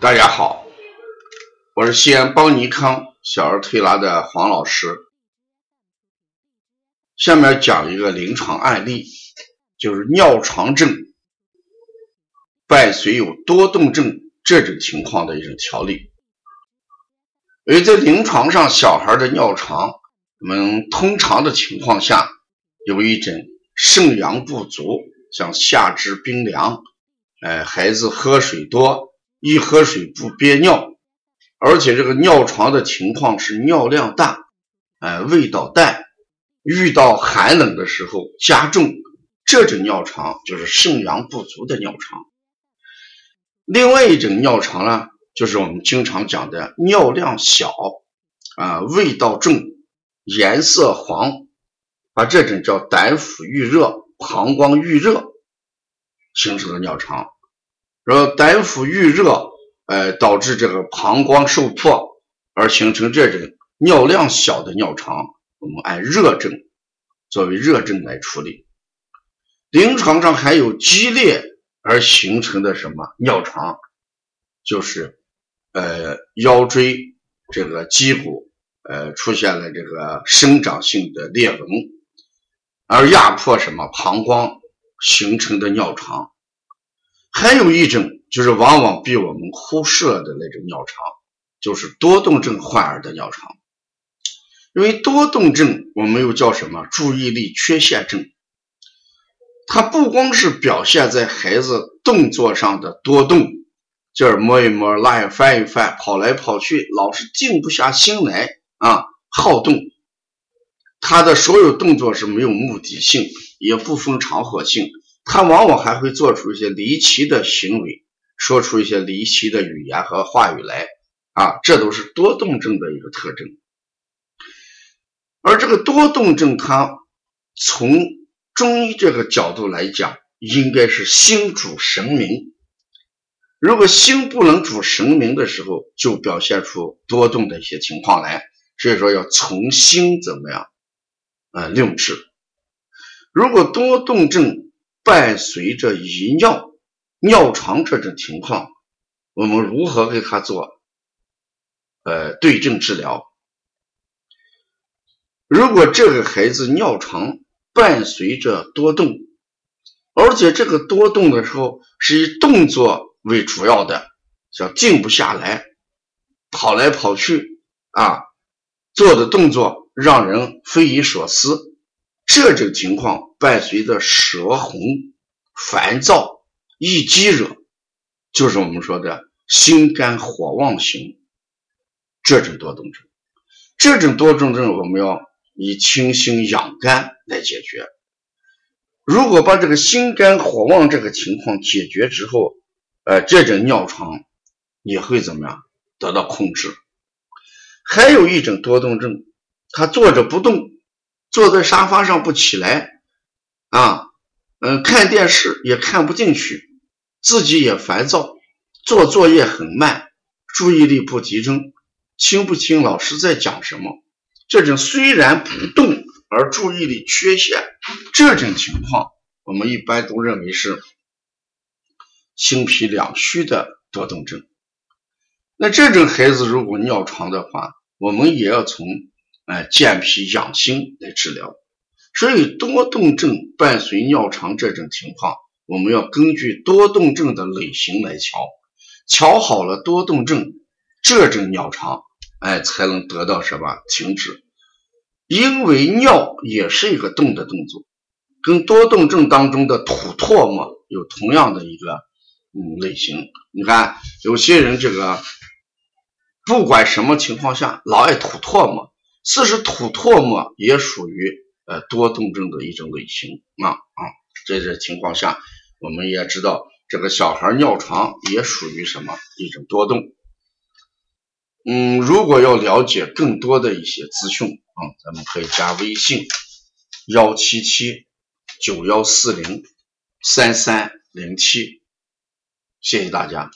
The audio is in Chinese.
大家好，我是西安邦尼康小儿推拿的黄老师。下面讲一个临床案例，就是尿床症伴随有多动症这种情况的一种调理。因为在临床上，小孩的尿床，我们通常的情况下有一种肾阳不足，像下肢冰凉，哎，孩子喝水多。一喝水不憋尿，而且这个尿床的情况是尿量大，哎，味道淡，遇到寒冷的时候加重，这种尿床就是肾阳不足的尿床。另外一种尿床呢，就是我们经常讲的尿量小，啊，味道重，颜色黄，啊，这种叫胆腑郁热、膀胱郁热形成的尿床。说胆腑郁热，呃，导致这个膀胱受迫，而形成这种尿量小的尿床，我们按热症作为热症来处理。临床上还有激烈而形成的什么尿床，就是呃腰椎这个脊骨呃出现了这个生长性的裂纹，而压迫什么膀胱形成的尿床。还有一种就是往往被我们忽视了的那种尿床，就是多动症患儿的尿床。因为多动症我们又叫什么？注意力缺陷症。它不光是表现在孩子动作上的多动，就是摸一摸，拉一翻一翻，跑来跑去，老是静不下心来啊，好动。他的所有动作是没有目的性，也不分场合性。他往往还会做出一些离奇的行为，说出一些离奇的语言和话语来，啊，这都是多动症的一个特征。而这个多动症，它从中医这个角度来讲，应该是心主神明。如果心不能主神明的时候，就表现出多动的一些情况来。所以说，要从心怎么样，呃，令治。如果多动症，伴随着遗尿、尿床这种情况，我们如何给他做呃对症治疗？如果这个孩子尿床伴随着多动，而且这个多动的时候是以动作为主要的，叫静不下来、跑来跑去啊，做的动作让人匪夷所思。这种情况伴随着舌红、烦躁、易激惹，就是我们说的心肝火旺型这种多动症。这种多动症我们要以清心养肝来解决。如果把这个心肝火旺这个情况解决之后，呃，这种尿床也会怎么样得到控制？还有一种多动症，他坐着不动。坐在沙发上不起来，啊，嗯，看电视也看不进去，自己也烦躁，做作业很慢，注意力不集中，听不清老师在讲什么。这种虽然不动而注意力缺陷，这种情况我们一般都认为是心脾两虚的多动症。那这种孩子如果尿床的话，我们也要从。哎，健脾养心来治疗，所以多动症伴随尿床这种情况，我们要根据多动症的类型来调，调好了多动症，这种尿床，哎，才能得到什么停止？因为尿也是一个动的动作，跟多动症当中的吐唾沫有同样的一个嗯类型。你看有些人这个不管什么情况下，老爱吐唾沫。四是吐唾沫也属于呃多动症的一种类型啊啊，这些情况下，我们也知道这个小孩尿床也属于什么一种多动。嗯，如果要了解更多的一些资讯啊，咱们可以加微信幺七七九幺四零三三零七，谢谢大家。